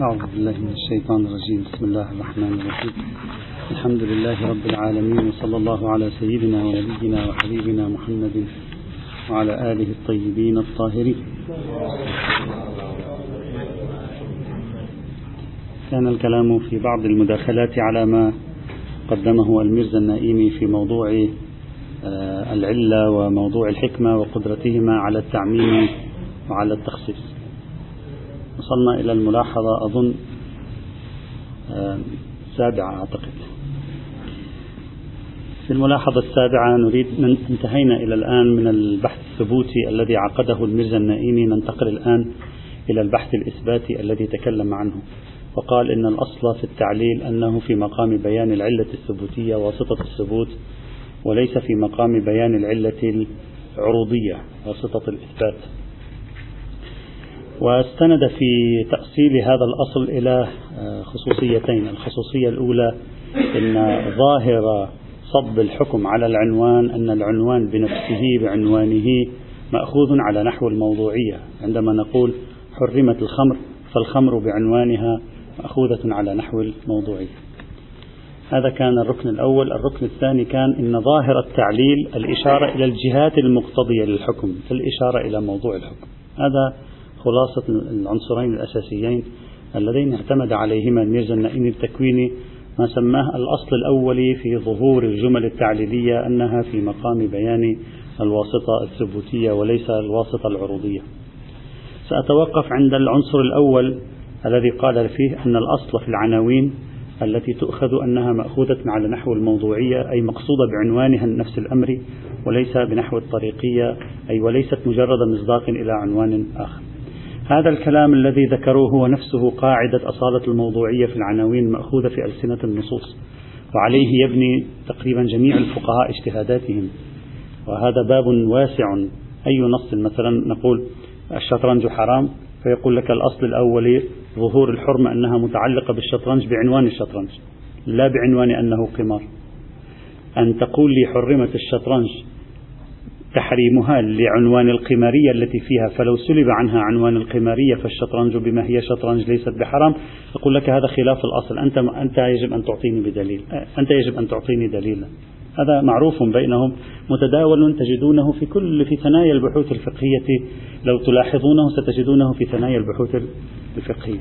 أعوذ بالله من الشيطان الرجيم. بسم الله الرحمن الرحيم. الحمد لله رب العالمين وصلى الله على سيدنا ونبينا وحبيبنا محمد وعلى آله الطيبين الطاهرين. كان الكلام في بعض المداخلات على ما قدمه الميرزا النائمي في موضوع آه، العلة وموضوع الحكمة وقدرتهما على التعميم وعلى التخصيص. وصلنا إلى الملاحظة أظن سابعة أعتقد. في الملاحظة السابعة نريد من انتهينا إلى الآن من البحث الثبوتي الذي عقده الميرزا النائمي ننتقل الآن إلى البحث الإثباتي الذي تكلم عنه. وقال إن الأصل في التعليل أنه في مقام بيان العلة الثبوتية واسطة الثبوت وليس في مقام بيان العلة العروضية واسطة الإثبات. واستند في تأصيل هذا الأصل إلى آه، خصوصيتين. الخصوصية الأولى أن ظاهر صب الحكم على العنوان أن العنوان بنفسه بعنوانه مأخوذ على نحو الموضوعية. عندما نقول حرمت الخمر فالخمر بعنوانها مأخوذة على نحو الموضوعية. هذا كان الركن الأول. الركن الثاني كان أن ظاهر التعليل الإشارة إلى الجهات المقتضية للحكم الإشارة إلى موضوع الحكم. هذا خلاصة العنصرين الأساسيين اللذين اعتمد عليهما الميرزا النائمي التكويني ما سماه الأصل الأولي في ظهور الجمل التعليلية أنها في مقام بيان الواسطة الثبوتية وليس الواسطة العروضية. سأتوقف عند العنصر الأول الذي قال فيه أن الأصل في العناوين التي تؤخذ أنها مأخوذة على نحو الموضوعية أي مقصودة بعنوانها نفس الأمر وليس بنحو الطريقية أي وليست مجرد مصداق إلى عنوان آخر. هذا الكلام الذي ذكروه هو نفسه قاعدة أصالة الموضوعية في العناوين المأخوذة في ألسنة النصوص وعليه يبني تقريبا جميع الفقهاء اجتهاداتهم. وهذا باب واسع أي نص؟ مثلا نقول الشطرنج حرام فيقول لك الأصل الأولي ظهور الحرمة أنها متعلقة بالشطرنج بعنوان الشطرنج لا بعنوان أنه قمار. أن تقول لي حرمت الشطرنج تحريمها لعنوان القمارية التي فيها فلو سلب عنها عنوان القمارية فالشطرنج بما هي شطرنج ليست بحرام. أقول لك هذا خلاف الأصل. أنت أنت يجب أن تعطيني بدليل. أنت يجب أن تعطيني دليلا. هذا معروف بينهم. متداول تجدونه في كل في ثنايا البحوث الفقهية. لو تلاحظونه ستجدونه في ثنايا البحوث الفقهية.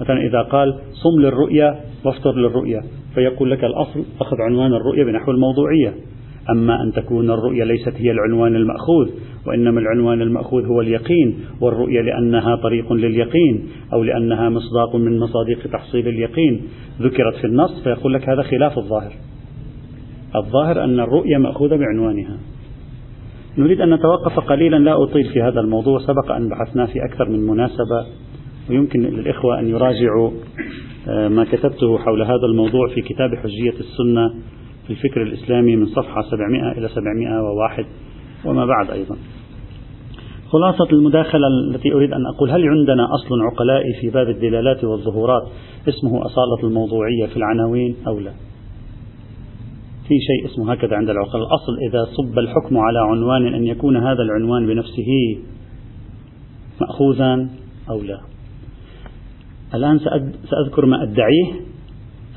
مثلا إذا قال صم للرؤيا وافطر للرؤيا فيقول لك الأصل أخذ عنوان الرؤيا بنحو الموضوعية. أما أن تكون الرؤية ليست هي العنوان المأخوذ وإنما العنوان المأخوذ هو اليقين والرؤية لأنها طريق لليقين أو لأنها مصداق من مصادق تحصيل اليقين. ذكرت في النص فيقول لك هذا خلاف الظاهر. الظاهر أن الرؤية مأخوذة بعنوانها. نريد أن نتوقف قليلا لا أطيل في هذا الموضوع. سبق أن بحثنا في أكثر من مناسبة. ويمكن للإخوة أن يراجعوا آه، ما كتبته حول هذا الموضوع في كتاب حجية السنة. الفكر الإسلامي من صفحة 700 إلى 701 وما بعد أيضا. خلاصة المداخلة التي أريد أن أقول هل عندنا أصل عقلائي في باب الدلالات والظهورات؟ اسمه أصالة الموضوعية في العناوين أو لا؟ في شيء اسمه هكذا عند العقل الأصل إذا صب الحكم على عنوان أن يكون هذا العنوان بنفسه مأخوذا أو لا؟ الآن سأذكر ما أدعيه.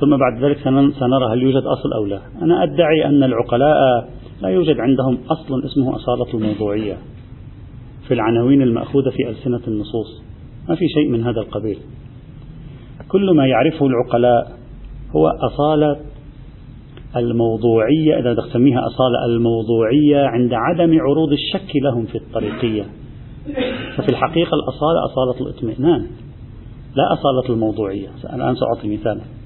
ثم بعد ذلك سنرى هل يوجد أصل أو لا. أنا أدعي أن العقلاء لا يوجد عندهم أصل اسمه أصالة الموضوعية في العناوين المأخوذة في ألسنة النصوص. ما في شيء من هذا القبيل. كل ما يعرفه العقلاء هو أصالة الموضوعية إذا تسميها أصالة الموضوعية عند عدم عروض الشك لهم في الطريقية. ففي الحقيقة الأصالة أصالة الإطمئنان لا أصالة الموضوعية. الآن سأعطي مثالا.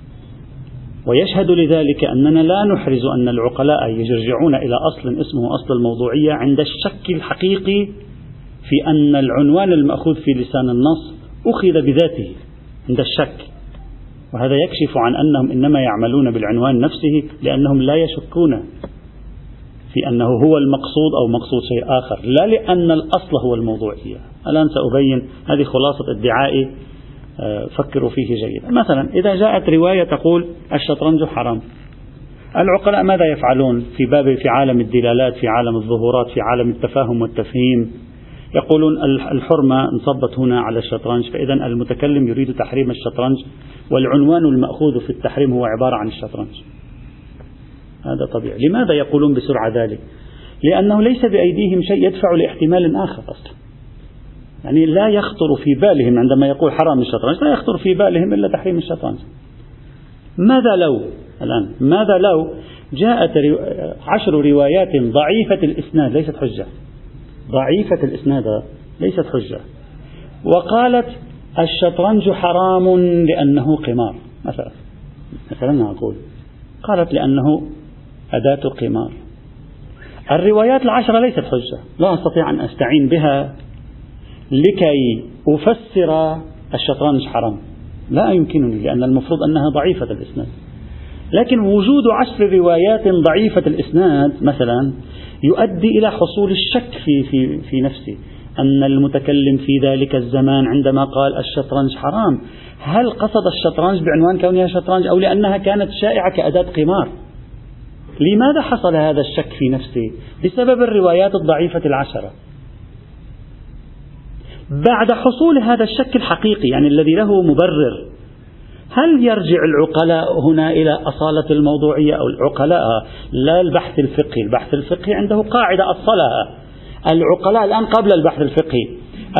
ويشهد لذلك أننا لا نحرز أن العقلاء يرجعون إلى أصل اسمه أصل الموضوعية عند الشك الحقيقي في أن العنوان المأخوذ في لسان النص أخذ بذاته عند الشك. وهذا يكشف عن أنهم إنما يعملون بالعنوان نفسه لأنهم لا يشكون في أنه هو المقصود أو مقصود شيء آخر لا لأن الأصل هو الموضوعية. الآن سأبين هذه خلاصة ادعائي فكروا فيه جيدا. مثلا إذا جاءت رواية تقول الشطرنج حرام. العقلاء ماذا يفعلون في باب في عالم الدلالات في عالم الظهورات في عالم التفاهم والتفهيم؟ يقولون الحرمة انصبت هنا على الشطرنج فإذا المتكلم يريد تحريم الشطرنج والعنوان المأخوذ في التحريم هو عبارة عن الشطرنج. هذا طبيعي. لماذا يقولون بسرعة ذلك؟ لأنه ليس بأيديهم شيء يدفع لاحتمال آخر أصلا. يعني لا يخطر في بالهم عندما يقول حرام الشطرنج لا يخطر في بالهم إلا تحريم الشطرنج ماذا لو؟ الآن ماذا لو جاءت عشر روايات ضعيفة الإسناد ليست حجة. ضعيفة الإسناد ليست حجة. وقالت الشطرنج حرام لأنه قمار مثلا. مثلا أقول قالت لأنه أداة قمار. الروايات العشرة ليست حجة. لا أستطيع أن أستعين بها لكي أفسر الشطرنج حرام. لا يمكنني لأن المفروض أنها ضعيفة الإسناد. لكن وجود عشر روايات ضعيفة الإسناد مثلا يؤدي إلى حصول الشك في, في, في نفسي. أن المتكلم في ذلك الزمان عندما قال الشطرنج حرام هل قصد الشطرنج بعنوان كونها شطرنج أو لأنها كانت شائعة كأداة قمار؟ لماذا حصل هذا الشك في نفسي؟ بسبب الروايات الضعيفة العشرة. بعد حصول هذا الشك الحقيقي يعني الذي له مبرر هل يرجع العقلاء هنا إلى أصالة الموضوعية أو العقلاء؟ لا البحث الفقهي. البحث الفقهي عنده قاعدة أصلها. العقلاء الآن قبل البحث الفقهي.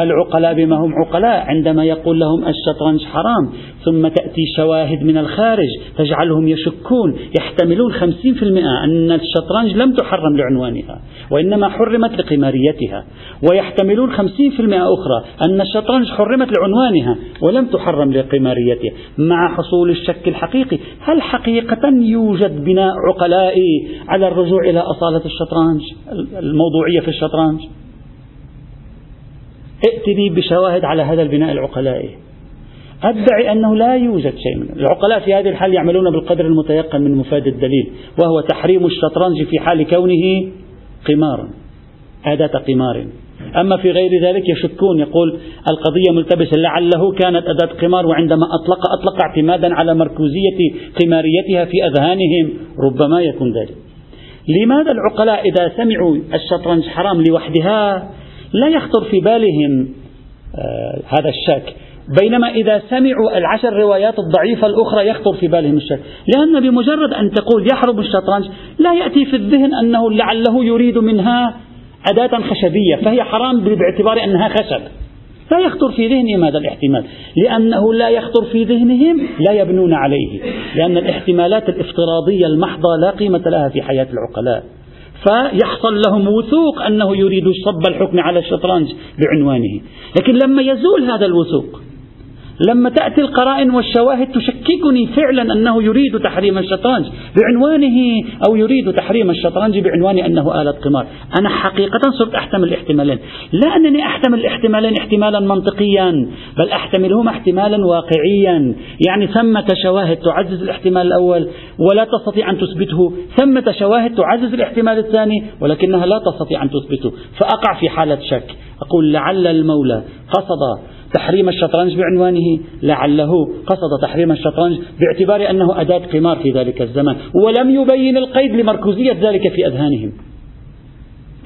العقلاء بما هم عقلاء. عندما يقول لهم الشطرنج حرام ثم تأتي شواهد من الخارج تجعلهم يشكون يحتملون خمسين في المئة أن الشطرنج لم تحرم لعنوانها وإنما حرمت لقماريتها ويحتملون خمسين في المئة أخرى أن الشطرنج حرمت لعنوانها ولم تحرم لقماريتها. مع حصول الشك الحقيقي هل حقيقة يوجد بناء عقلائي على الرجوع إلى أصالة الشطرنج الموضوعية في الشطرنج؟ ائتني بشواهد على هذا البناء العقلائي. أدعي أنه لا يوجد شيء من العقلاء في هذه الحال يعملون بالقدر المتيقن من مفاد الدليل وهو تحريم الشطرنج في حال كونه قمارا أداة قمار. أما في غير ذلك يشكون يقول القضية ملتبسة لعله كانت أداة قمار وعندما أطلق أطلق اعتمادا على مركوزية قماريتها في أذهانهم ربما يكون ذلك. لماذا العقلاء إذا سمعوا الشطرنج حرام لوحدها؟ لا يخطر في بالهم آه هذا الشك. بينما إذا سمعوا العشر روايات الضعيفة الأخرى يخطر في بالهم الشك. لأن بمجرد أن تقول يحرم الشطرنج لا يأتي في الذهن أنه لعله يريد منها أداة خشبية فهي حرام باعتبار أنها خشب. لا يخطر في ذهنهم هذا الاحتمال. لأنه لا يخطر في ذهنهم لا يبنون عليه. لأن الاحتمالات الافتراضية المحضة لا قيمة لها في حياة العقلاء. فيحصل لهم وثوق أنه يريد صب الحكم على الشطرنج بعنوانه. لكن لما يزول هذا الوثوق لما تأتي القرائن والشواهد تشككني فعلا أنه يريد تحريم الشطرنج. بعنوانه أو يريد تحريم الشطرنج بعنوان أنه آلة قمار. أنا حقيقة صرت أحتمل الاحتمالين. لا أنني أحتمل الاحتمالين احتمالا منطقيا بل أحتملهما احتمالا واقعيا. يعني ثمة شواهد تعزز الاحتمال الأول ولا تستطيع أن تثبته. ثمة شواهد تعزز الاحتمال الثاني ولكنها لا تستطيع أن تثبته. فأقع في حالة شك. أقول لعل المولى قصد تحريم الشطرنج بعنوانه لعله قصد تحريم الشطرنج باعتبار أنه أداة قمار في ذلك الزمان ولم يبين القيد لمركوزية ذلك في أذهانهم.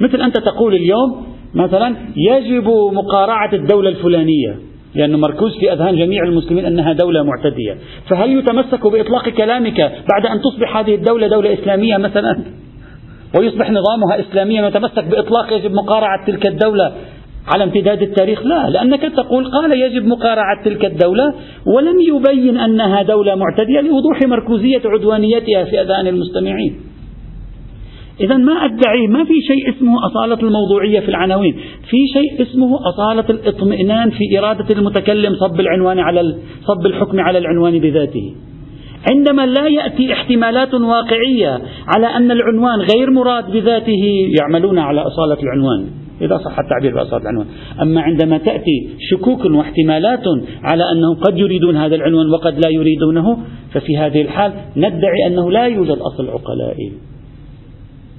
مثل أنت تقول اليوم مثلا يجب مقارعة الدولة الفلانية لأنه مركوز في أذهان جميع المسلمين أنها دولة معتدية. فهل يتمسك بإطلاق كلامك بعد أن تصبح هذه الدولة دولة إسلامية مثلا؟ ويصبح نظامها إسلاميا ويتمسك بإطلاق يجب مقارعة تلك الدولة؟ على امتداد التاريخ؟ لا لأنك تقول قال يجب مقارعة تلك الدولة ولم يبين أنها دولة معتدية لوضوح مركوزية عدوانيتها في أذهان المستمعين. إذا ما أدعي ما في شيء اسمه أصالة الموضوعية في العناوين. في شيء اسمه أصالة الاطمئنان في إرادة المتكلم صب العنوان على صب الحكم على العنوان بذاته. عندما لا يأتي احتمالات واقعية على أن العنوان غير مراد بذاته يعملون على أصالة العنوان. إذا صح التعبير بأصابع العنوان. أما عندما تأتي شكوك واحتمالات على أنهم قد يريدون هذا العنوان وقد لا يريدونه ففي هذه الحال ندعي أنه لا يوجد أصل عقلائي.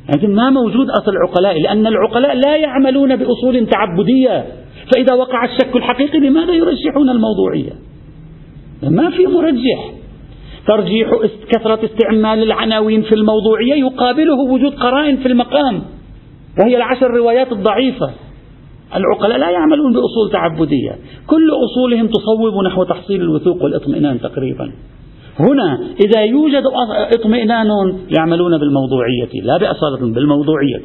يعني ما موجود أصل عقلائي لأن العقلاء لا يعملون بأصول تعبدية. فإذا وقع الشك الحقيقي لماذا يرجحون الموضوعية؟ ما في مرجح. ترجيح كثرة استعمال العناوين في الموضوعية يقابله وجود قرائن في المقام. وهي العشر روايات الضعيفة. العقلاء لا يعملون بأصول تعبدية. كل أصولهم تصوب نحو تحصيل الوثوق والاطمئنان تقريبا. هنا إذا يوجد اطمئنان يعملون بالموضوعية. لا بأصالة بالموضوعية.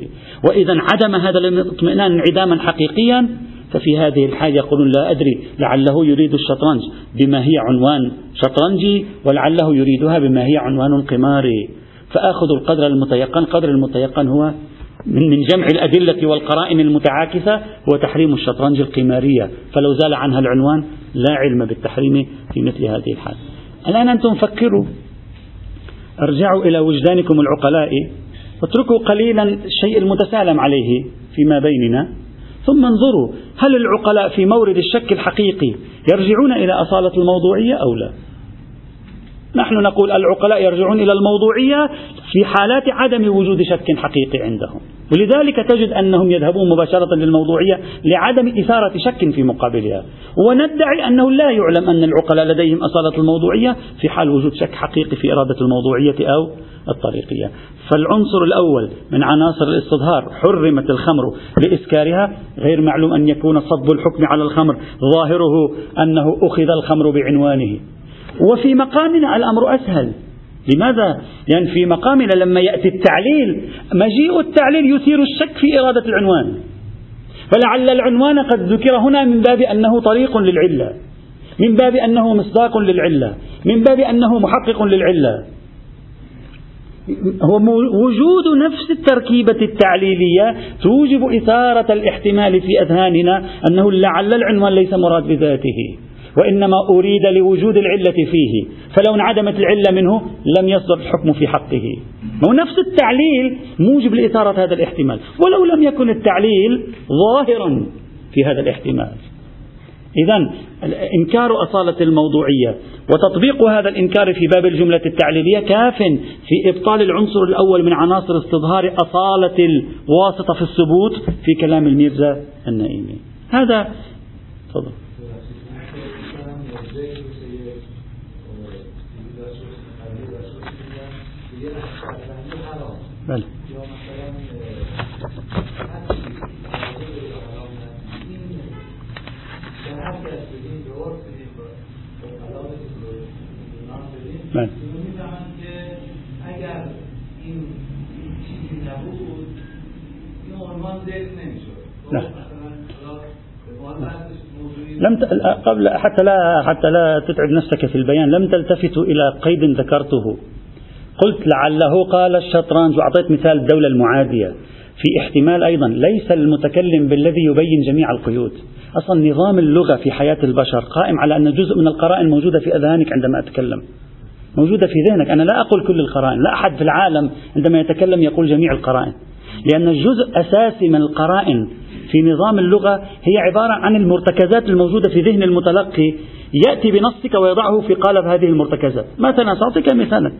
وإذا انعدم هذا الاطمئنان انعداما حقيقيا ففي هذه الحال يقولون لا أدري لعله يريد الشطرنج. بما هي عنوان شطرنجي ولعله يريدها بما هي عنوان قماري. فآخذ القدر المتيقن قدر المتيقن هو من من جمع الأدلة والقرائن المتعاكسة هو تحريم الشطرنج القمارية. فلو زال عنها العنوان لا علم بالتحريم في مثل هذه الحال. الآن أنتم فكروا. أرجعوا إلى وجدانكم العقلاء. واتركوا قليلا الشيء المتسالم عليه فيما بيننا. ثم انظروا هل العقلاء في مورد الشك الحقيقي يرجعون إلى أصالة الموضوعية أو لا؟ نحن نقول العقلاء يرجعون إلى الموضوعية في حالات عدم وجود شك حقيقي عندهم. ولذلك تجد أنهم يذهبون مباشرة للموضوعية لعدم إثارة شك في مقابلها. وندعي أنه لا يعلم أن العقلاء لديهم أصالة الموضوعية في حال وجود شك حقيقي في إرادة الموضوعية أو الطريقية. فالعنصر الأول من عناصر الاستظهار حرمت الخمر لإسكارها. غير معلوم أن يكون صب الحكم على الخمر. ظاهره أنه أخذ الخمر بعنوانه. وفي مقامنا الأمر أسهل. لماذا؟ لأن في مقامنا لما يأتي التعليل مجيء التعليل يثير الشك في إرادة العنوان. فلعل العنوان قد ذكر هنا من باب أنه طريق للعلة من باب أنه مصداق للعلة من باب أنه محقق للعلة. هو وجود نفس التركيبة التعليلية توجب إثارة الاحتمال في أذهاننا أنه لعل العنوان ليس مراد بذاته. وإنما أريد لوجود العلة فيه. فلو انعدمت العلة منه لم يصدر الحكم في حقه. هو نفس التعليل موجب لإثارة هذا الاحتمال. ولو لم يكن التعليل ظاهرا في هذا الاحتمال. إذا إنكار أصالة الموضوعية وتطبيق هذا الإنكار في باب الجملة التعليلية كاف في إبطال العنصر الأول من عناصر استظهار أصالة الواسطة في الثبوت في كلام الميرزا النائمي. هذا تفضل. بله لم ت... قبل حتى لا حتى لا تتعب نفسك في البيان لم تلتفتوا إلى قيد ذكرته. قلت لعله قال الشطرنج وأعطيت مثال الدولة المعادية. في احتمال أيضا ليس المتكلم بالذي يبين جميع القيود. أصلا نظام اللغة في حياة البشر قائم على أن جزء من القرائن موجودة في أذهانك عندما أتكلم. موجودة في ذهنك. أنا لا أقول كل القرائن لا أحد في العالم عندما يتكلم يقول جميع القرائن. لأن الجزء أساسي من القرائن في نظام اللغة هي عبارة عن المرتكزات الموجودة في ذهن المتلقي يأتي بنصك ويضعه في قالب هذه المرتكزات. مثلا سأعطيك مثالا.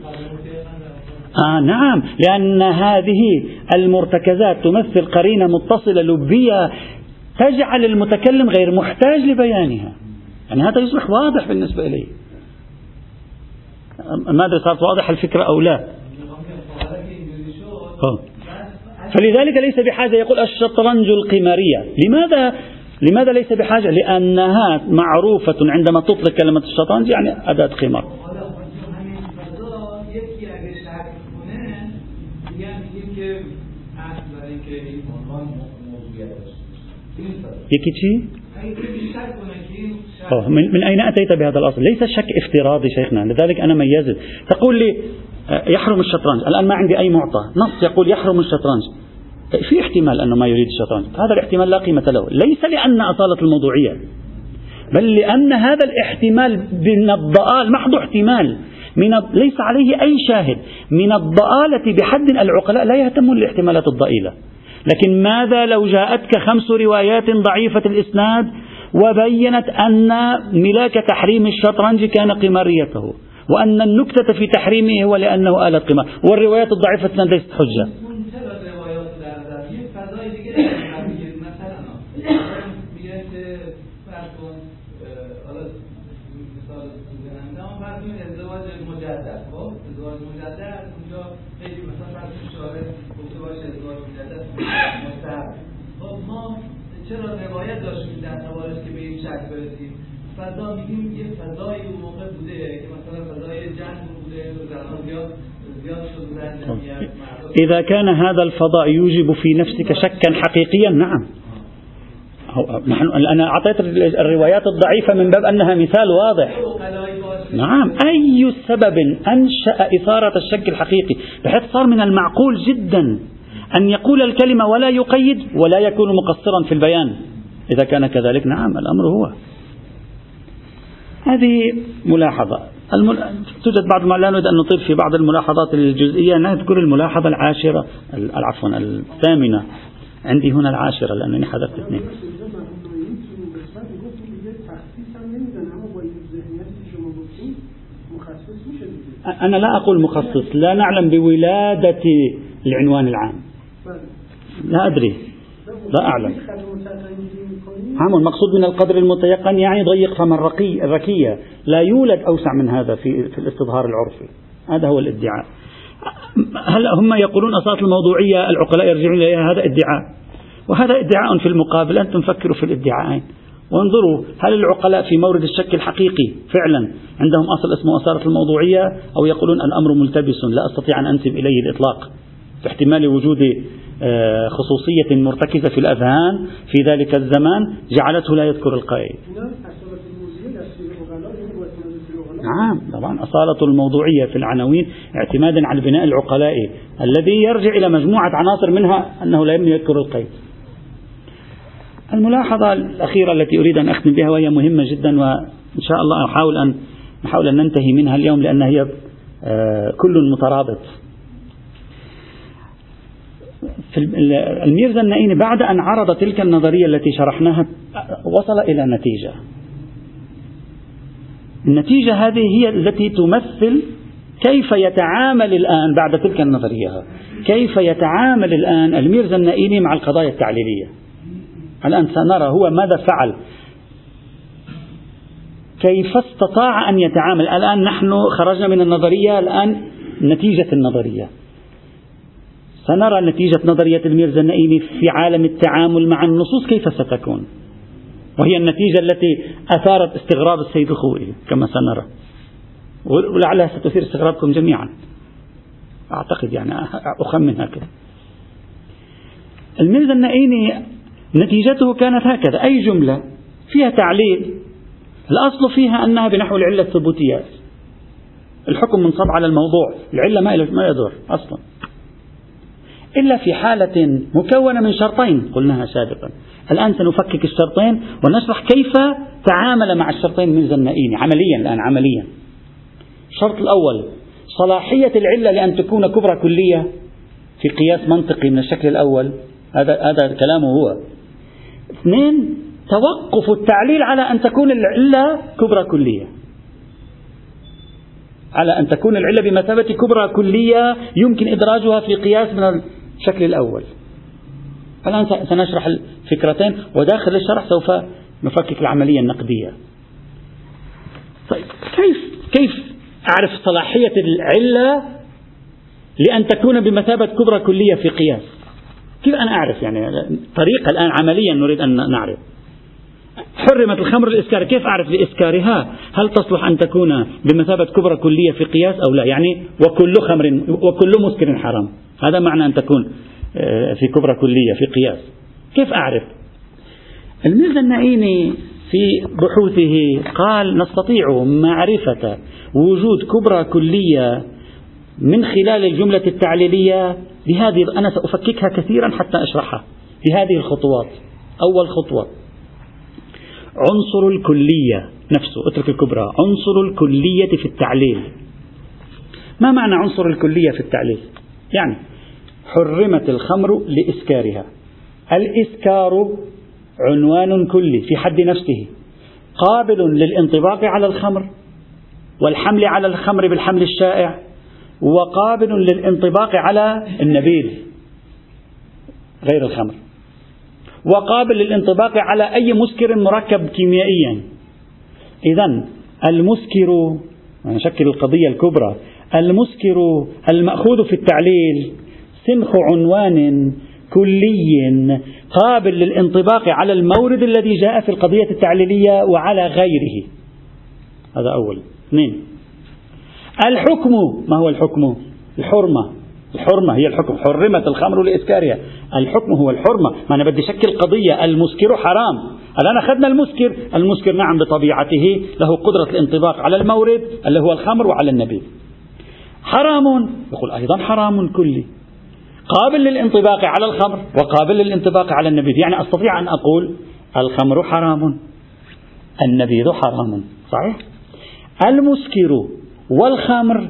آه نعم لأن هذه المرتكزات تمثل قرينة متصلة لبية تجعل المتكلم غير محتاج لبيانها. يعني هذا يصبح واضح بالنسبة إليه ماذا صارت واضح الفكرة أو لا؟ أوه. فلذلك ليس بحاجة يقول الشطرنج القمارية. لماذا؟ لماذا ليس بحاجة؟ لأنها معروفة عندما تطلق كلمة الشطرنج يعني أداة قمار. چی؟ من, من أين أتيت بهذا الأصل؟ ليس الشك افتراضي شيخنا لذلك أنا ميزت. تقول لي آه، يحرم الشطرنج. الآن ما عندي أي معطى. نص يقول يحرم الشطرنج. في احتمال أنه ما يريد الشطرنج. هذا الاحتمال لا قيمة له. ليس لأن أصالة الموضوعية بل لأن هذا الاحتمال من الضآل. محض احتمال. من ليس عليه أي شاهد. من الضآلة بحد العقلاء لا يهتمون الاحتمالات الضئيلة. لكن ماذا لو جاءتك خمس روايات ضعيفة الإسناد وبينت أن ملاك تحريم الشطرنج كان قماريته وأن النكتة في تحريمه هو لأنه آلة قمار والروايات الضعيفة ليست حجة. چرا روایت داشتیم در که به این برسیم؟ فضا میگیم یه فضایی اون موقع بوده که مثلا فضای جنگ بوده زیاد إذا كان هذا الفضاء يوجب في نفسك شكا حقيقيا نعم. نحن أنا أعطيت الروايات الضعيفة من باب أنها مثال واضح. نعم. أي سبب أنشأ إثارة الشك الحقيقي؟ بحيث صار من المعقول جدا. أن يقول الكلمة ولا يقيد ولا يكون مقصرا في البيان. إذا كان كذلك نعم الأمر هو. هذه ملاحظة. المل... توجد بعض ما لا نريد أن نطيل في بعض الملاحظات الجزئية نذكر الملاحظة العاشرة عفوا الثامنة. عندي هنا العاشرة لأنني حذفت اثنين. أنا لا أقول مخصص لا نعلم بولادة العنوان العام. لا أدري. لا أعلم. عام المقصود من القدر المتيقن يعني ضيق فم الرقي الركية لا يولد أوسع من هذا في, في الاستظهار العرفي. هذا هو الادعاء. هل هم يقولون أصالة الموضوعية العقلاء يرجعون إليها؟ هذا ادعاء. وهذا ادعاء في المقابل. أنتم فكروا في الادعاءين. وانظروا هل العقلاء في مورد الشك الحقيقي فعلا عندهم أصل اسمه أصالة الموضوعية؟ أو يقولون الأمر ملتبس لا أستطيع أن أنسب إليه الإطلاق. في احتمال وجود آه، خصوصية مرتكزة في الأذهان في ذلك الزمان جعلته لا يذكر القائد. نعم طبعا أصالة الموضوعية في العناوين اعتمادا على البناء العقلائي الذي يرجع إلى مجموعة عناصر منها أنه لا يذكر القيد. الملاحظة الأخيرة التي أريد أن أختم بها وهي مهمة جدا وإن شاء الله أحاول أن نحاول أن ننتهي منها اليوم لأن هي آه، كل مترابط. في الميرزا النائيني بعد أن عرض تلك النظرية التي شرحناها وصل إلى نتيجة النتيجة هذه هي التي تمثل كيف يتعامل الآن بعد تلك النظرية. كيف يتعامل الآن الميرزا النائيني مع القضايا التعليلية الآن سنرى هو ماذا فعل. كيف استطاع أن يتعامل. الآن نحن خرجنا من النظرية الآن نتيجة النظرية. سنرى نتيجة نظرية الميرزا النائمي في عالم التعامل مع النصوص كيف ستكون. وهي النتيجة التي أثارت استغراب السيد الخوئي كما سنرى. ولعلها ستثير استغرابكم جميعا. أعتقد يعني أخمن هكذا. الميرزا النائيني نتيجته كانت هكذا. أي جملة فيها تعليل؟ الأصل فيها أنها بنحو العلة الثبوتية الحكم منصب على الموضوع. العلة ما يدور أصلا. إلا في حالة مكونة من شرطين قلناها سابقا. الآن سنفكك الشرطين ونشرح كيف تعامل مع الشرطين من زنائين عمليا الآن عمليا. الشرط الأول صلاحية العلة لأن تكون كبرى كلية في قياس منطقي من الشكل الأول. هذا هذا كلامه هو. اثنين توقف التعليل على أن تكون العلة كبرى كلية. على أن تكون العلة بمثابة كبرى كلية يمكن إدراجها في قياس من الشكل الأول. الآن سنشرح الفكرتين وداخل الشرح سوف نفكك العملية النقدية. طيب كيف كيف أعرف صلاحية العلة لأن تكون بمثابة كبرى كلية في قياس؟ كيف أنا أعرف يعني؟ طريقة الآن عمليا نريد أن نعرف. حرمت الخمر الإسكار كيف أعرف لإسكارها؟ هل تصلح أن تكون بمثابة كبرى كلية في قياس أو لا؟ يعني وكل خمر وكل مسكر حرام. هذا معنى أن تكون آه، في كبرى كلية في قياس. كيف أعرف؟ الميرزا النعيمي في بحوثه قال نستطيع معرفة وجود كبرى كلية من خلال الجملة التعليلية بهذه أنا سأفككها كثيرا حتى أشرحها. بهذه الخطوات أول خطوة. عنصر الكلية نفسه اترك الكبرى. عنصر الكلية في التعليل. ما معنى عنصر الكلية في التعليل؟ يعني حرمت الخمر لإسكارها. الإسكار عنوان كلي في حد نفسه. قابل للانطباق على الخمر والحمل على الخمر بالحمل الشائع وقابل للانطباق على النبيذ. غير الخمر. وقابل للانطباق على أي مسكر مركب كيميائيا. إذا المسكر نشكل القضية الكبرى المسكر المأخوذ في التعليل سنخ عنوان كلي قابل للانطباق على المورد الذي جاء في القضية التعليلية وعلى غيره. هذا أول. اثنين. الحكم ما هو الحكم؟ الحرمة. الحرمة هي الحكم. حرمت الخمر لإسكارها الحكم هو الحرمة. ما أنا بدي شكل قضية. المسكر حرام. الآن أخذنا المسكر؟ المسكر نعم بطبيعته له قدرة الانطباق على المورد اللي هو الخمر وعلى النبيذ. حرام يقول أيضا حرام كلي. قابل للانطباق على الخمر وقابل للانطباق على النبيذ. يعني أستطيع أن أقول الخمر حرام النبيذ حرام صحيح؟ المسكر والخمر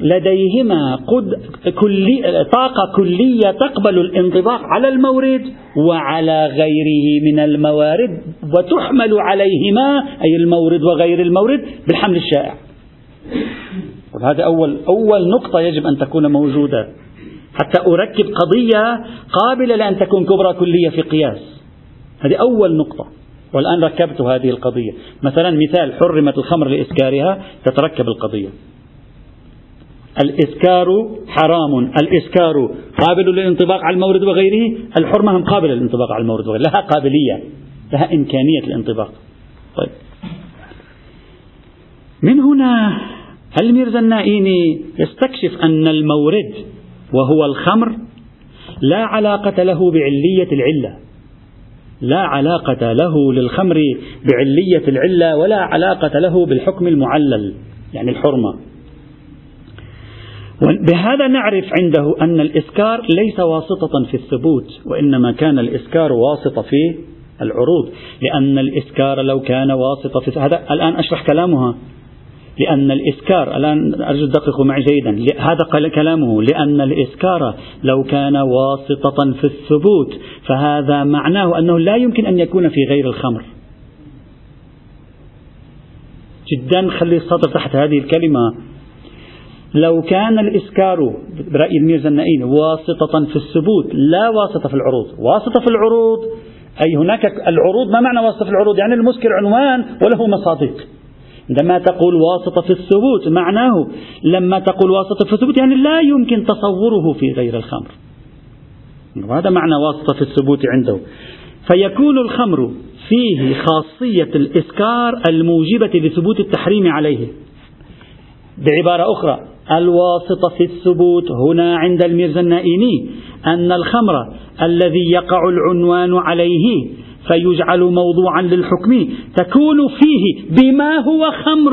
لديهما قد كلي طاقة كلية تقبل الانطباق على المورد وعلى غيره من الموارد وتحمل عليهما أي المورد وغير المورد بالحمل الشائع. هذا أول أول نقطة يجب أن تكون موجودة. حتى أركب قضية قابلة لأن تكون كبرى كلية في قياس. هذه أول نقطة. والآن ركبت هذه القضية. مثلا مثال حرمت الخمر لإسكارها تتركب القضية. الإسكار حرام. الإسكار قابل للانطباق على المورد وغيره. الحرمة هم قابلة للانطباق على المورد وغيره. لها قابلية. لها إمكانية الانطباق. طيب. من هنا الميرزا النائيني يستكشف أن المورد وهو الخمر لا علاقة له بعلية العلة. لا علاقة له للخمر بعلية العلة ولا علاقة له بالحكم المعلل يعني الحرمة. بهذا نعرف عنده أن الإسكار ليس واسطة في الثبوت وإنما كان الإسكار واسطة في العروض. لأن الإسكار لو كان واسطة في هذا الآن أشرح كلامها. لأن الإسكار الآن أرجو تدققوا معي جيدا. هذا كلامه. لأن الإسكار لو كان واسطة في الثبوت فهذا معناه أنه لا يمكن أن يكون في غير الخمر. جدا خلي السطر تحت هذه الكلمة. لو كان الإسكار برأي الميرزا النائين واسطة في الثبوت لا واسطة في العروض. واسطة في العروض أي هناك العروض ما معنى واسطة في العروض؟ يعني المسكر عنوان وله مصادق. عندما تقول واسطة في الثبوت معناه لما تقول واسطة في الثبوت يعني لا يمكن تصوره في غير الخمر. وهذا معنى واسطة في الثبوت عنده. فيكون الخمر فيه خاصية الإسكار الموجبة لثبوت التحريم عليه. بعبارة أخرى الواسطة في الثبوت هنا عند الميرزا النائيني أن الخمر الذي يقع العنوان عليه فيجعل موضوعا للحكم تكون فيه بما هو خمر.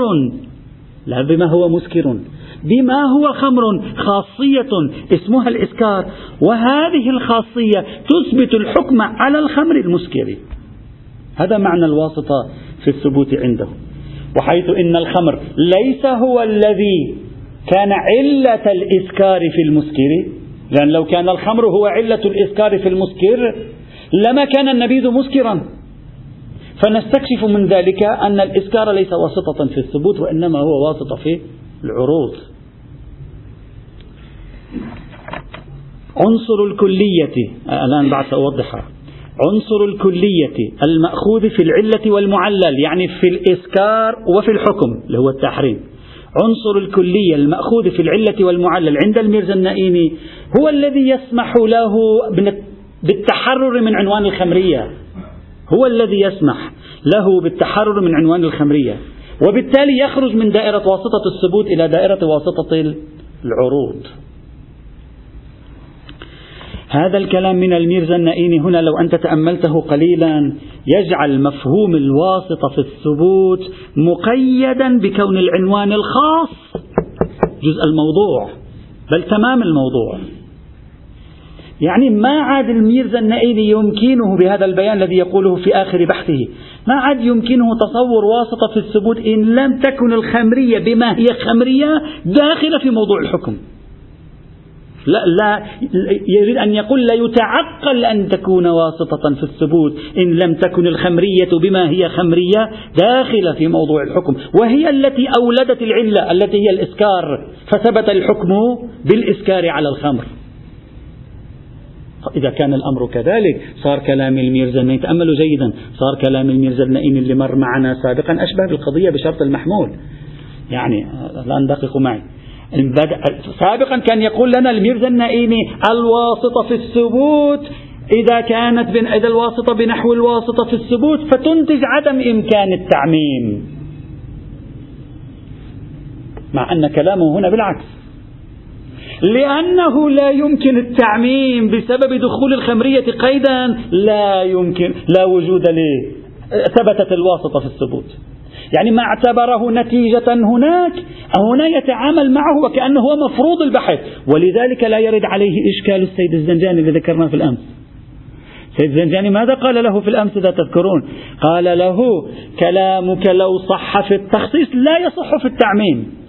لا بما هو مسكر. بما هو خمر خاصية اسمها الإسكار. وهذه الخاصية تثبت الحكم على الخمر المسكر. هذا معنى الواسطة في الثبوت عنده. وحيث إن الخمر ليس هو الذي كان علة الإسكار في المسكر. لأن لو كان الخمر هو علة الإسكار في المسكر لما كان النبيذ مسكرا. فنستكشف من ذلك أن الإسكار ليس واسطة في الثبوت وإنما هو واسطة في العروض. عنصر الكلية الآن بعد سأوضحها عنصر الكلية المأخوذ في العلة والمعلل يعني في الإسكار وفي الحكم اللي هو التحريم. عنصر الكلية المأخوذ في العلة والمعلل عند الميرزا النائيني هو الذي يسمح له بالتحرر من عنوان الخمرية. هو الذي يسمح له بالتحرر من عنوان الخمرية. وبالتالي يخرج من دائرة واسطة الثبوت إلى دائرة واسطة العروض. هذا الكلام من الميرزا النائيني هنا لو أنت تأملته قليلا يجعل مفهوم الواسطة في الثبوت مقيدا بكون العنوان الخاص جزء الموضوع بل تمام الموضوع. يعني ما عاد الميرزا النائيني يمكنه بهذا البيان الذي يقوله في آخر بحثه. ما عاد يمكنه تصور واسطة في الثبوت إن لم تكن الخمرية بما هي خمرية داخلة في موضوع الحكم. لا, لا يريد أن يقول لا يتعقل أن تكون واسطة في الثبوت. إن لم تكن الخمرية بما هي خمرية داخلة في موضوع الحكم. وهي التي أولدت العلة التي هي الإسكار. فثبت الحكم بالإسكار على الخمر. إذا كان الأمر كذلك صار كلام الميرزا النائين تأملوا جيدا. صار كلام الميرزا النائين اللي مر معنا سابقا أشبه بالقضية بشرط المحمول. يعني الآن دققوا معي. سابقا كان يقول لنا الميرزا النائمي الواسطة في الثبوت. إذا كانت بن إذا الواسطة بنحو الواسطة في الثبوت فتنتج عدم إمكان التعميم. مع أن كلامه هنا بالعكس. لأنه لا يمكن التعميم بسبب دخول الخمرية قيدا لا يمكن لا وجود له ثبتت الواسطة في الثبوت. يعني ما اعتبره نتيجة هناك هنا يتعامل معه وكأنه هو مفروض البحث. ولذلك لا يرد عليه إشكال السيد الزنجاني الذي ذكرناه في الأمس. سيد الزنجاني ماذا قال له في الأمس إذا تذكرون؟ قال له كلامك لو صح في التخصيص لا يصح في التعميم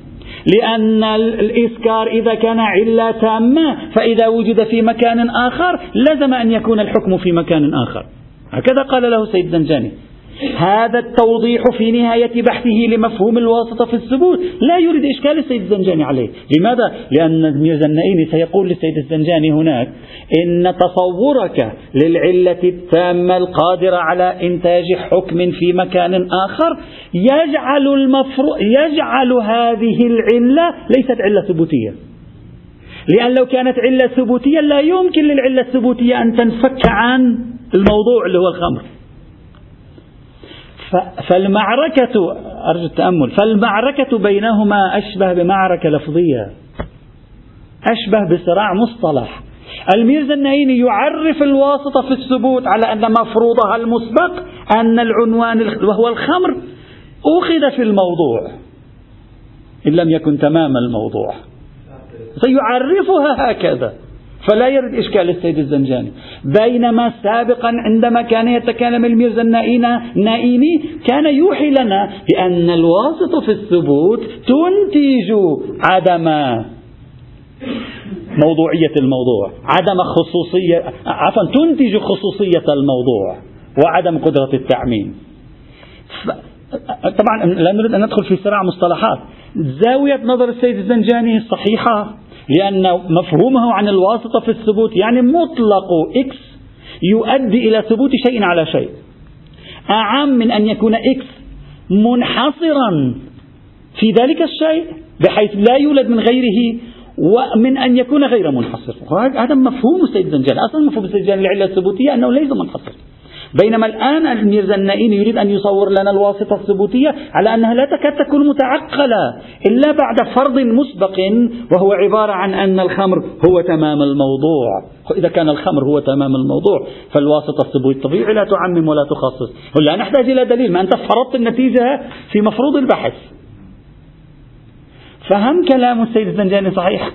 لأن الإسكار إذا كان علة تامة فإذا وجد في مكان آخر لزم أن يكون الحكم في مكان آخر. هكذا قال له سيد زنجاني هذا التوضيح في نهاية بحثه لمفهوم الواسطة في الثبوت. لا يريد إشكال السيد الزنجاني عليه. لماذا؟ لأن النائمي سيقول للسيد الزنجاني هناك إن تصورك للعلة التامة القادرة على إنتاج حكم في مكان آخر يجعل المفروض يجعل هذه العلة ليست علة ثبوتية. لأن لو كانت علة ثبوتية لا يمكن للعلة الثبوتية أن تنفك عن الموضوع اللي هو الخمر. فالمعركة أرجو التأمل فالمعركة بينهما أشبه بمعركة لفظية أشبه بصراع مصطلح. الميرزا النعيمي يعرف الواسطة في الثبوت على أن مفروضها المسبق أن العنوان وهو الخمر أخذ في الموضوع إن لم يكن تمام الموضوع. سيعرفها هكذا. فلا يرد إشكال السيد الزنجاني. بينما سابقا عندما كان يتكلم الميرزا النائيني كان يوحي لنا بأن الواسطة في الثبوت تنتج عدم موضوعية الموضوع عدم خصوصية عفوا تنتج خصوصية الموضوع وعدم قدرة التعميم. طبعا لا نريد أن ندخل في صراع مصطلحات. زاوية نظر السيد الزنجاني صحيحة؟ لأن مفهومه عن الواسطة في الثبوت يعني مطلق X يؤدي إلى ثبوت شيء على شيء. أعم من أن يكون X منحصرا في ذلك الشيء بحيث لا يولد من غيره ومن أن يكون غير منحصر. هذا مفهوم السيد زنجان. أصلا مفهوم السيد زنجان العلة الثبوتية أنه ليس منحصر. بينما الآن الميرزا النائين يريد أن يصور لنا الواسطة الثبوتية على أنها لا تكاد تكون متعقلة إلا بعد فرض مسبق وهو عبارة عن أن الخمر هو تمام الموضوع. إذا كان الخمر هو تمام الموضوع فالواسطة الثبوتية طبيعي لا تعمم ولا تخصص. لا نحتاج إلى دليل ما أنت فرضت النتيجة في مفروض البحث. فهم كلام السيد الزنجاني صحيح؟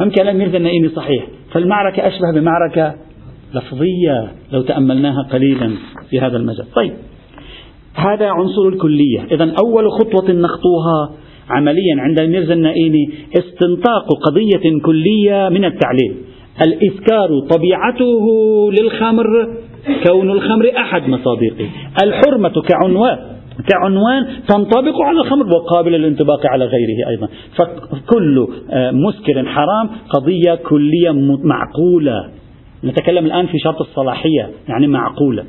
هم كلام ميرزا النائمي صحيح؟ فالمعركة أشبه بمعركة لفظية لو تأملناها قليلا في هذا المجال. طيب هذا عنصر الكلية. إذا أول خطوة نخطوها عمليا عند ميرزا النائيني استنطاق قضية كلية من التعليل. الإسكار طبيعته للخمر كون الخمر أحد مصادقه الحرمة كعنوان كعنوان تنطبق على الخمر وقابل للانطباق على غيره أيضا. فكل آه، مسكر حرام قضية كلية معقولة. نتكلم الآن في شرط الصلاحية يعني معقولة.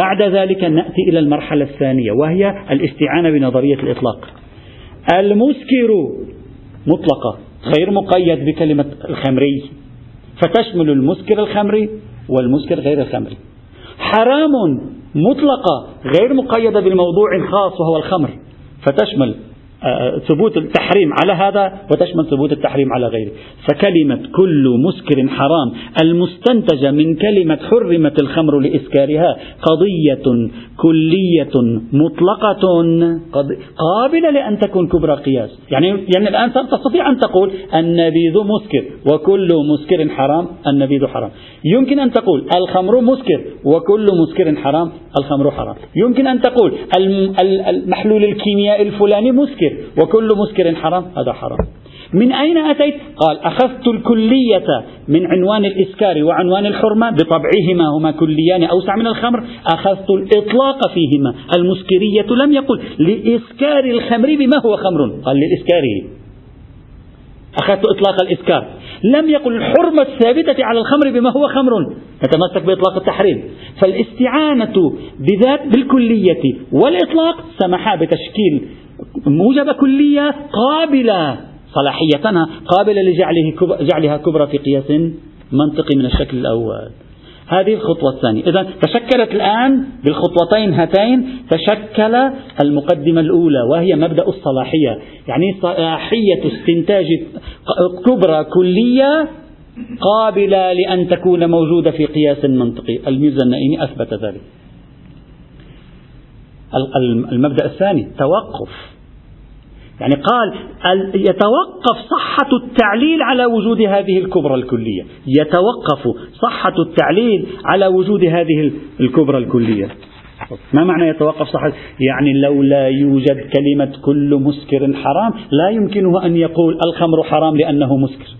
بعد ذلك نأتي إلى المرحلة الثانية وهي الاستعانة بنظرية الإطلاق. المسكر مطلقة غير مقيد بكلمة الخمري فتشمل المسكر الخمري والمسكر غير الخمري. حرام مطلقة غير مقيدة بموضوع خاص وهو الخمر فتشمل ثبوت التحريم على هذا وتشمل ثبوت التحريم على غيره. فكلمة كل مسكر حرام المستنتجة من كلمة حرمت الخمر لإسكارها قضية كلية مطلقة قابلة لأن تكون كبرى قياس. يعني, يعني الآن تستطيع أن تقول النبيذ مسكر وكل مسكر حرام النبيذ حرام. يمكن أن تقول الخمر مسكر وكل مسكر حرام الخمر حرام. يمكن أن تقول المحلول الكيميائي الفلاني مسكر وكل مسكر حرام هذا حرام. من أين أتيت؟ قال أخذت الكلية من عنوان الإسكار وعنوان الحرمة بطبعهما هما كليان أوسع من الخمر أخذت الإطلاق فيهما. المسكرية لم يقل لإسكار الخمر بما هو خمر. قال لإسكاره. أخذت إطلاق الإسكار. لم يقل الحرمة الثابتة على الخمر بما هو خمر. نتمسك بإطلاق التحريم. فالاستعانة بذات بالكلية والإطلاق سمحا بتشكيل موجبة كلية قابلة صلاحيتها قابلة لجعله جعلها كبرى في قياس منطقي من الشكل الأول. هذه الخطوة الثانية. إذا تشكلت الآن بالخطوتين هاتين تشكل المقدمة الأولى وهي مبدأ الصلاحية. يعني صلاحية استنتاج كبرى كلية قابلة لأن تكون موجودة في قياس منطقي. الميرزا النائمي أثبت ذلك. المبدأ الثاني توقف. يعني قال يتوقف صحة التعليل على وجود هذه الكبرى الكلية. يتوقف صحة التعليل على وجود هذه الكبرى الكلية. ما معنى يتوقف صحة؟ يعني لو لا يوجد كلمة كل مسكر حرام لا يمكنه أن يقول الخمر حرام لأنه مسكر.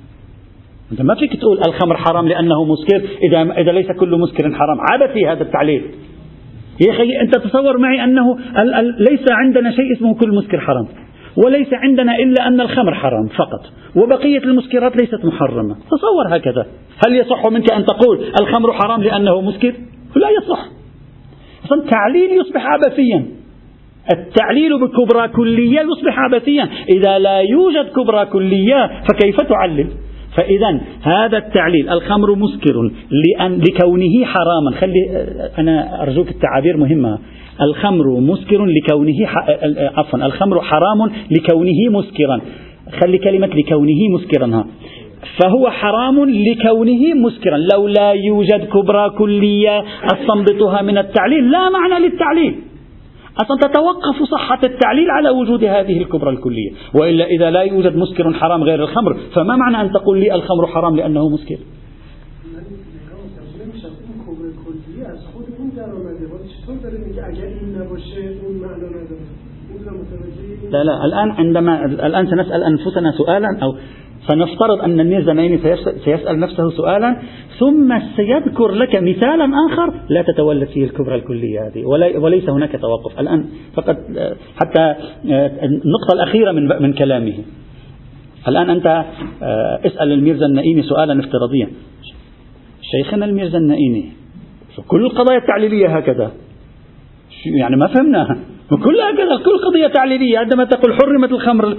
أنت ما فيك تقول الخمر حرام لأنه مسكر إذا, إذا ليس كل مسكر حرام. عبثي هذا التعليل. يا أخي أنت تصور معي أنه ليس عندنا شيء اسمه كل مسكر حرام. وليس عندنا إلا أن الخمر حرام فقط وبقية المسكرات ليست محرمة. تصور هكذا. هل يصح منك أن تقول الخمر حرام لأنه مسكر؟ لا يصح. أصلا التعليل يصبح عبثيا التعليل بكبرى كلية يصبح عبثيا إذا لا يوجد كبرى كلية فكيف تعلل؟ فإذا هذا التعليل الخمر مسكر لأن لكونه حراما. خلي أنا أرجوك التعابير مهمة. الخمر مسكر لكونه عفوا الخمر حرام لكونه مسكرا. خلي كلمة لكونه مسكرا ها. فهو حرام لكونه مسكرا. لو لا يوجد كبرى كلية أستنبطها من التعليل. لا معنى للتعليل. أصلا تتوقف صحة التعليل على وجود هذه الكبرى الكلية. وإلا إذا لا يوجد مسكر حرام غير الخمر فما معنى أن تقول لي الخمر حرام لأنه مسكر؟ لا لا الآن عندما الآن سنسأل أنفسنا سؤالا أو سنفترض أن الميرزا نايمي سيسأل نفسه سؤالا ثم سيذكر لك مثالا آخر لا تتولد فيه الكبرى الكلية هذه وليس هناك توقف. الآن فقط حتى النقطة الأخيرة من من كلامه. الآن أنت اسأل الميرزا النائمي سؤالا افتراضيا. شيخنا الميرزا النائمي كل القضايا التعليلية هكذا يعني ما فهمناها. وكل هكذا كل قضية تعليلية عندما تقول حرمت الخمر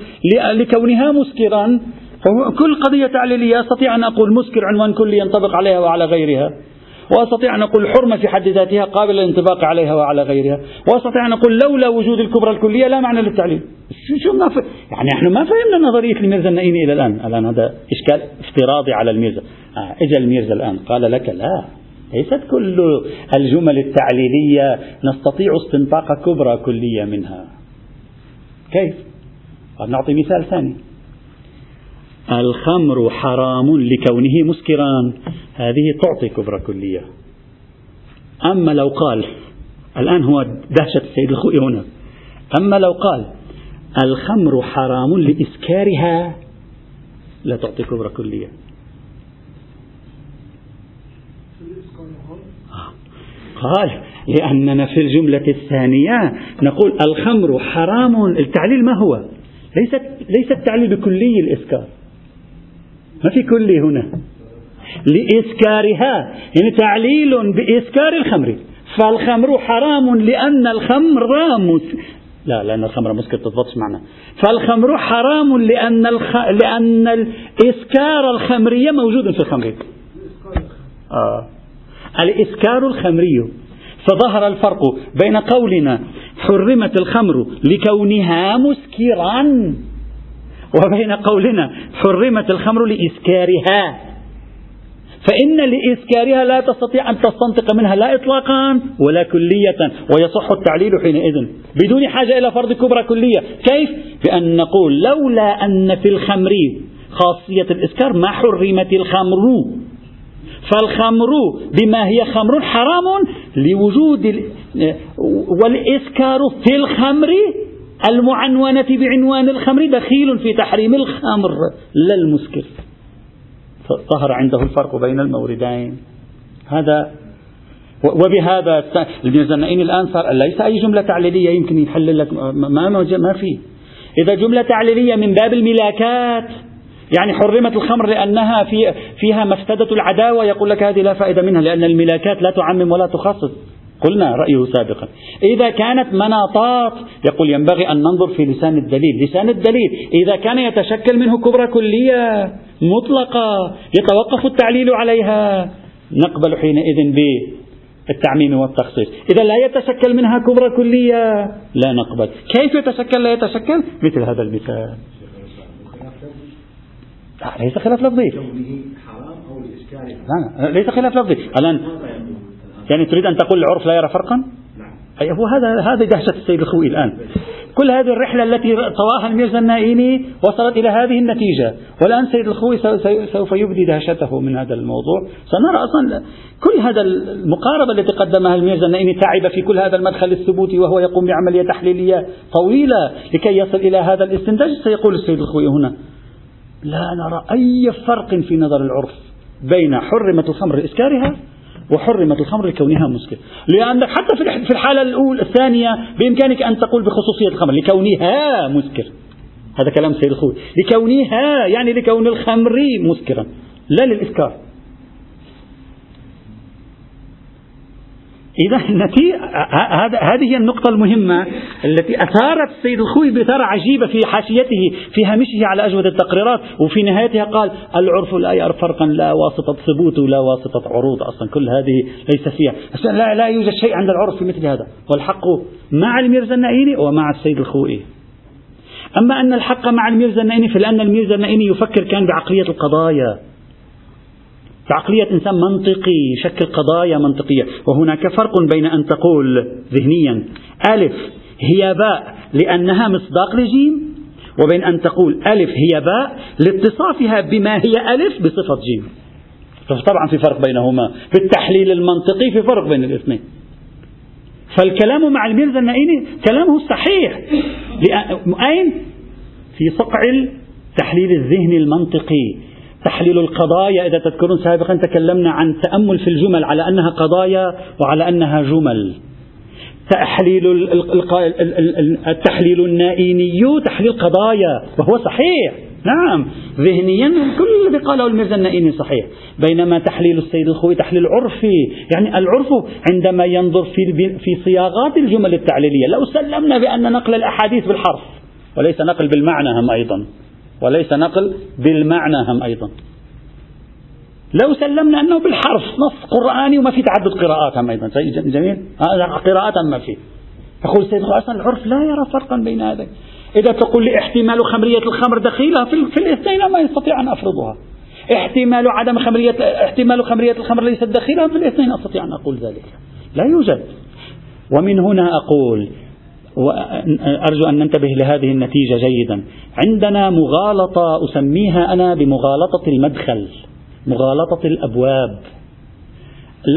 لكونها مسكرا كل قضية تعليلية أستطيع أن أقول مسكر عنوان كلي ينطبق عليها وعلى غيرها وأستطيع أن أقول حرمة في حد ذاتها قابلة للانطباق عليها وعلى غيرها وأستطيع أن أقول لولا وجود الكبرى الكلية لا معنى للتعليل. شو ما ف... يعني نحن ما فهمنا نظرية الميرزا النائمي إلى الآن. الآن هذا إشكال افتراضي على الميرزا. آه إجا الميرزا الآن قال لك لا. ليست كل الجمل التعليلية نستطيع استنطاق كبرى كلية منها. كيف؟ نعطي مثال ثاني. الخمر حرام لكونه مسكرا هذه تعطي كبرى كلية. أما لو قال الآن هو دهشة السيد الخوئي هنا. أما لو قال الخمر حرام لإسكارها لا تعطي كبرى كلية. قال لأننا في الجملة الثانية نقول الخمر حرام التعليل ما هو؟ ليس ليس التعليل بكلي الإسكار. ما في كلي هنا. لإسكارها يعني تعليل بإسكار الخمر. فالخمر حرام لأن الخمر مس لا لأن الخمر مسكر تضبطش معنا. فالخمر حرام لأن الخ... لأن الإسكار الخمرية موجود في الخمر. آه. الإسكار الخمري. فظهر الفرق بين قولنا حرمت الخمر لكونها مسكرا وبين قولنا حرمت الخمر لإسكارها. فإن لإسكارها لا تستطيع أن تستنطق منها لا إطلاقا ولا كلية ويصح التعليل حينئذ. بدون حاجة إلى فرض كبرى كلية. كيف؟ بأن نقول لولا أن في الخمر خاصية الإسكار ما حرمت الخمر. فالخمر بما هي خمر حرام لوجود والإسكار في الخمر المعنونة بعنوان الخمر دخيل في تحريم الخمر لا المسكر. ظهر عنده الفرق بين الموردين. هذا وبهذا الميزانين الآن صار ليس أي جملة تعليلية يمكن يحل لك ما ما في. إذا جملة تعليلية من باب الملاكات يعني حرمت الخمر لأنها في فيها مفسدة العداوة يقول لك هذه لا فائدة منها لأن الملاكات لا تعمم ولا تخصص. قلنا رأيه سابقا. إذا كانت مناطات يقول ينبغي أن ننظر في لسان الدليل. لسان الدليل إذا كان يتشكل منه كبرى كلية مطلقة يتوقف التعليل عليها نقبل حينئذ بالتعميم والتخصيص. إذا لا يتشكل منها كبرى كلية لا نقبل. كيف يتشكل؟ لا يتشكل؟ مثل هذا المثال. ليس خلاف لفظي. ليس خلاف لفظي. الآن يعني تريد أن تقول العرف لا يرى فرقا؟ أي هو هذا هذا دهشة السيد الخوئي الآن. كل هذه الرحلة التي طواها الميرزا النائيني وصلت إلى هذه النتيجة. والآن سيد الخوئي سوف يبدي دهشته من هذا الموضوع. سنرى أصلا كل هذا المقاربة التي قدمها الميرزا النائيني تعب في كل هذا المدخل الثبوتي وهو يقوم بعملية تحليلية طويلة لكي يصل إلى هذا الاستنتاج. سيقول السيد الخوئي هنا لا نرى أي فرق في نظر العرف بين حرمة الخمر لإسكارها وحرمت الخمر لكونها مسكر لأنك حتى في الحالة الأولى الثانية بإمكانك أن تقول بخصوصية الخمر لكونها مسكر هذا كلام سيد الخوي. لكونها يعني لكون الخمر مسكرا لا للإسكار. إذا هذه هي النقطة المهمة التي أثارت السيد الخوي بإثارة عجيبة في حاشيته في هامشه على أجودة التقريرات وفي نهايتها قال العرف لا يعرف فرقا لا واسطة ثبوت ولا واسطة عروض أصلا كل هذه ليس فيها. لا, لا يوجد شيء عند العرف في مثل هذا والحق مع الميرزا النائيني ومع السيد الخوئي أما أن الحق مع الميرزا النائيني فلأن الميرزا النائيني يفكر كان بعقلية القضايا. بعقلية إنسان منطقي يشكل قضايا منطقية. وهناك فرق بين أن تقول ذهنيا ألف هي باء لأنها مصداق لجيم وبين أن تقول ألف هي باء لاتصافها بما هي ألف بصفة جيم. طبعا في فرق بينهما. في التحليل المنطقي في فرق بين الاثنين. فالكلام مع الميرزا النائيني كلامه صحيح. أين؟ في صقع التحليل الذهني المنطقي. تحليل القضايا. إذا تذكرون سابقا تكلمنا عن تأمل في الجمل على أنها قضايا وعلى أنها جمل. تحليل التحليل النائيني تحليل قضايا وهو صحيح. نعم. ذهنيا كل الذي قاله الميرزا النائيني صحيح. بينما تحليل السيد الخوي تحليل عرفي. يعني العرف عندما ينظر في في صياغات الجمل التعليلية. لو سلمنا بأن نقل الأحاديث بالحرف وليس نقل بالمعنى هم أيضا. وليس نقل بالمعنى هم أيضا. لو سلمنا أنه بالحرف نص قرآني وما في تعدد قراءات هم أيضا. جميل؟ قراءات ما في. يقول سيد أصلا العرف لا يرى فرقا بين هذين. إذا تقول لي احتمال خمرية الخمر دخيلة في, في الاثنين ما يستطيع أن أفرضها. احتمال عدم خمرية احتمال خمرية الخمر ليست دخيلة في الاثنين أستطيع أن أقول ذلك. لا يوجد. ومن هنا أقول وأرجو أن ننتبه لهذه النتيجة جيدا. عندنا مغالطة أسميها أنا بمغالطة المدخل مغالطة الأبواب.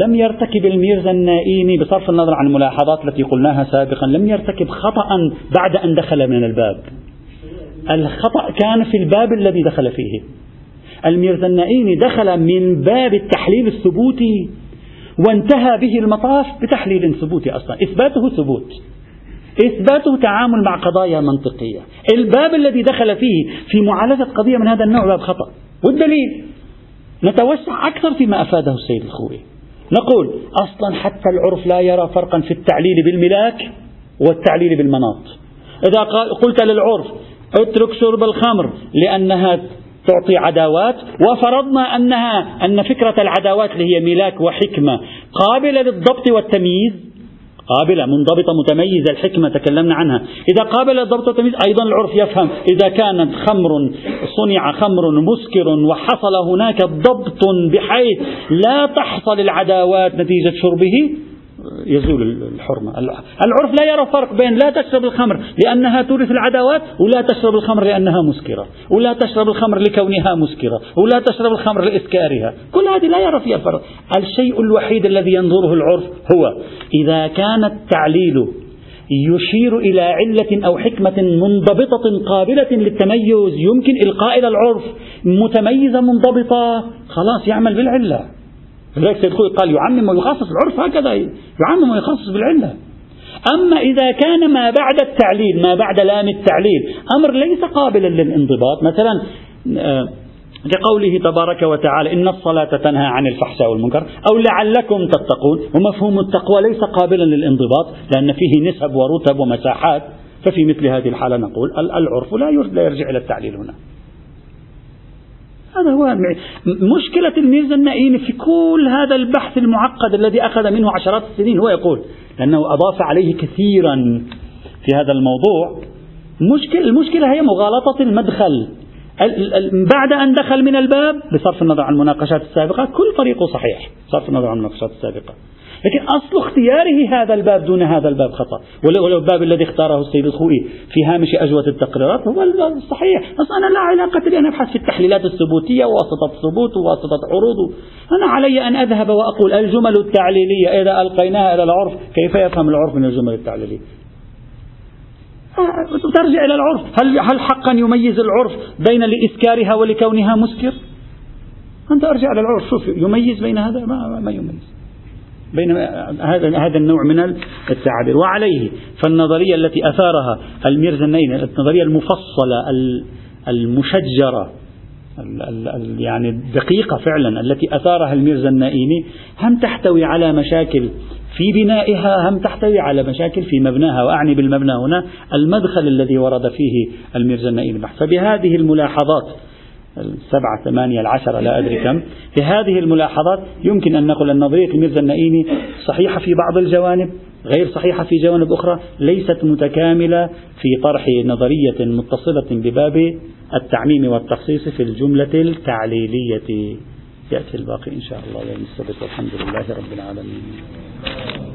لم يرتكب الميرزا النائيني بصرف النظر عن الملاحظات التي قلناها سابقا لم يرتكب خطأ بعد أن دخل من الباب. الخطأ كان في الباب الذي دخل فيه. الميرزا النائيني دخل من باب التحليل الثبوتي وانتهى به المطاف بتحليل ثبوتي أصلا إثباته ثبوت. إثباته تعامل مع قضايا منطقية. الباب الذي دخل فيه في معالجة قضية من هذا النوع باب خطأ. والدليل؟ نتوسع أكثر فيما أفاده السيد الخوي. نقول أصلا حتى العرف لا يرى فرقا في التعليل بالملاك والتعليل بالمناط. إذا قلت للعرف اترك شرب الخمر لأنها تعطي عداوات وفرضنا أنها أن فكرة العداوات اللي هي ملاك وحكمة قابلة للضبط والتمييز قابلة منضبطة متميزة الحكمة تكلمنا عنها. إذا قابل الضبط والتمييز أيضا العرف يفهم. إذا كانت خمر صنع خمر مسكر وحصل هناك ضبط بحيث لا تحصل العداوات نتيجة شربه يزول الحرمة. العرف لا يرى فرق بين لا تشرب الخمر لأنها تورث العداوات ولا تشرب الخمر لأنها مسكرة ولا تشرب الخمر لكونها مسكرة ولا تشرب الخمر لإسكارها. كل هذه لا يرى فيها فرق. الشيء الوحيد الذي ينظره العرف هو إذا كان التعليل يشير إلى علة أو حكمة منضبطة قابلة للتميز يمكن إلقاء إلى العرف متميزة منضبطة خلاص يعمل بالعلة. لذلك سيد خوي قال يعمم ويخصص العرف هكذا يعمم ويخصص بالعلة. أما إذا كان ما بعد التعليل ما بعد لام التعليل أمر ليس قابلا للانضباط. مثلا آه، لقوله تبارك وتعالى إن الصلاة تنهى عن الفحشاء والمنكر أو لعلكم تتقون ومفهوم التقوى ليس قابلا للانضباط لأن فيه نسب ورتب ومساحات. ففي مثل هذه الحالة نقول العرف لا يرجع إلى التعليل هنا. هذا هو مشكلة الميرزا النائين في كل هذا البحث المعقد الذي أخذ منه عشرات السنين. هو يقول لأنه أضاف عليه كثيرا في هذا الموضوع. المشكلة, المشكلة هي مغالطة المدخل. بعد أن دخل من الباب بصرف النظر عن المناقشات السابقة. كل طريقه صحيح. بصرف النظر عن المناقشات السابقة. لكن أصل اختياره هذا الباب دون هذا الباب خطأ. ولو الباب الذي اختاره السيد الخوئي في هامش أجوبة التقريرات هو الصحيح. بس أنا لا علاقة لي أن أبحث في التحليلات الثبوتية وواسطة ثبوت وواسطة عروض. أنا علي أن أذهب وأقول الجمل التعليلية إذا ألقيناها إلى العرف كيف يفهم العرف من الجمل التعليلية؟ ترجع إلى العرف. هل, هل حقا يميز العرف بين لإسكارها ولكونها مسكر؟ أنت أرجع إلى العرف. شوف يميز بين هذا؟ ما, ما يميز. بين هذا هذا النوع من التعابير. وعليه فالنظرية التي أثارها الميرزنين النظرية المفصلة المشجرة يعني الدقيقة فعلا التي أثارها الميرزا النائيني هم تحتوي على مشاكل في بنائها هم تحتوي على مشاكل في مبناها. وأعني بالمبنى هنا المدخل الذي ورد فيه الميرزا النائيني فبهذه الملاحظات السبعة ثمانية العشرة لا أدري كم. في هذه الملاحظات يمكن أن نقول أن نظرية الميرزا النائيني صحيحة في بعض الجوانب غير صحيحة في جوانب أخرى ليست متكاملة في طرح نظرية متصلة بباب التعميم والتخصيص في الجملة التعليلية. يأتي الباقي إن شاء الله. يوم السبت والحمد لله رب العالمين.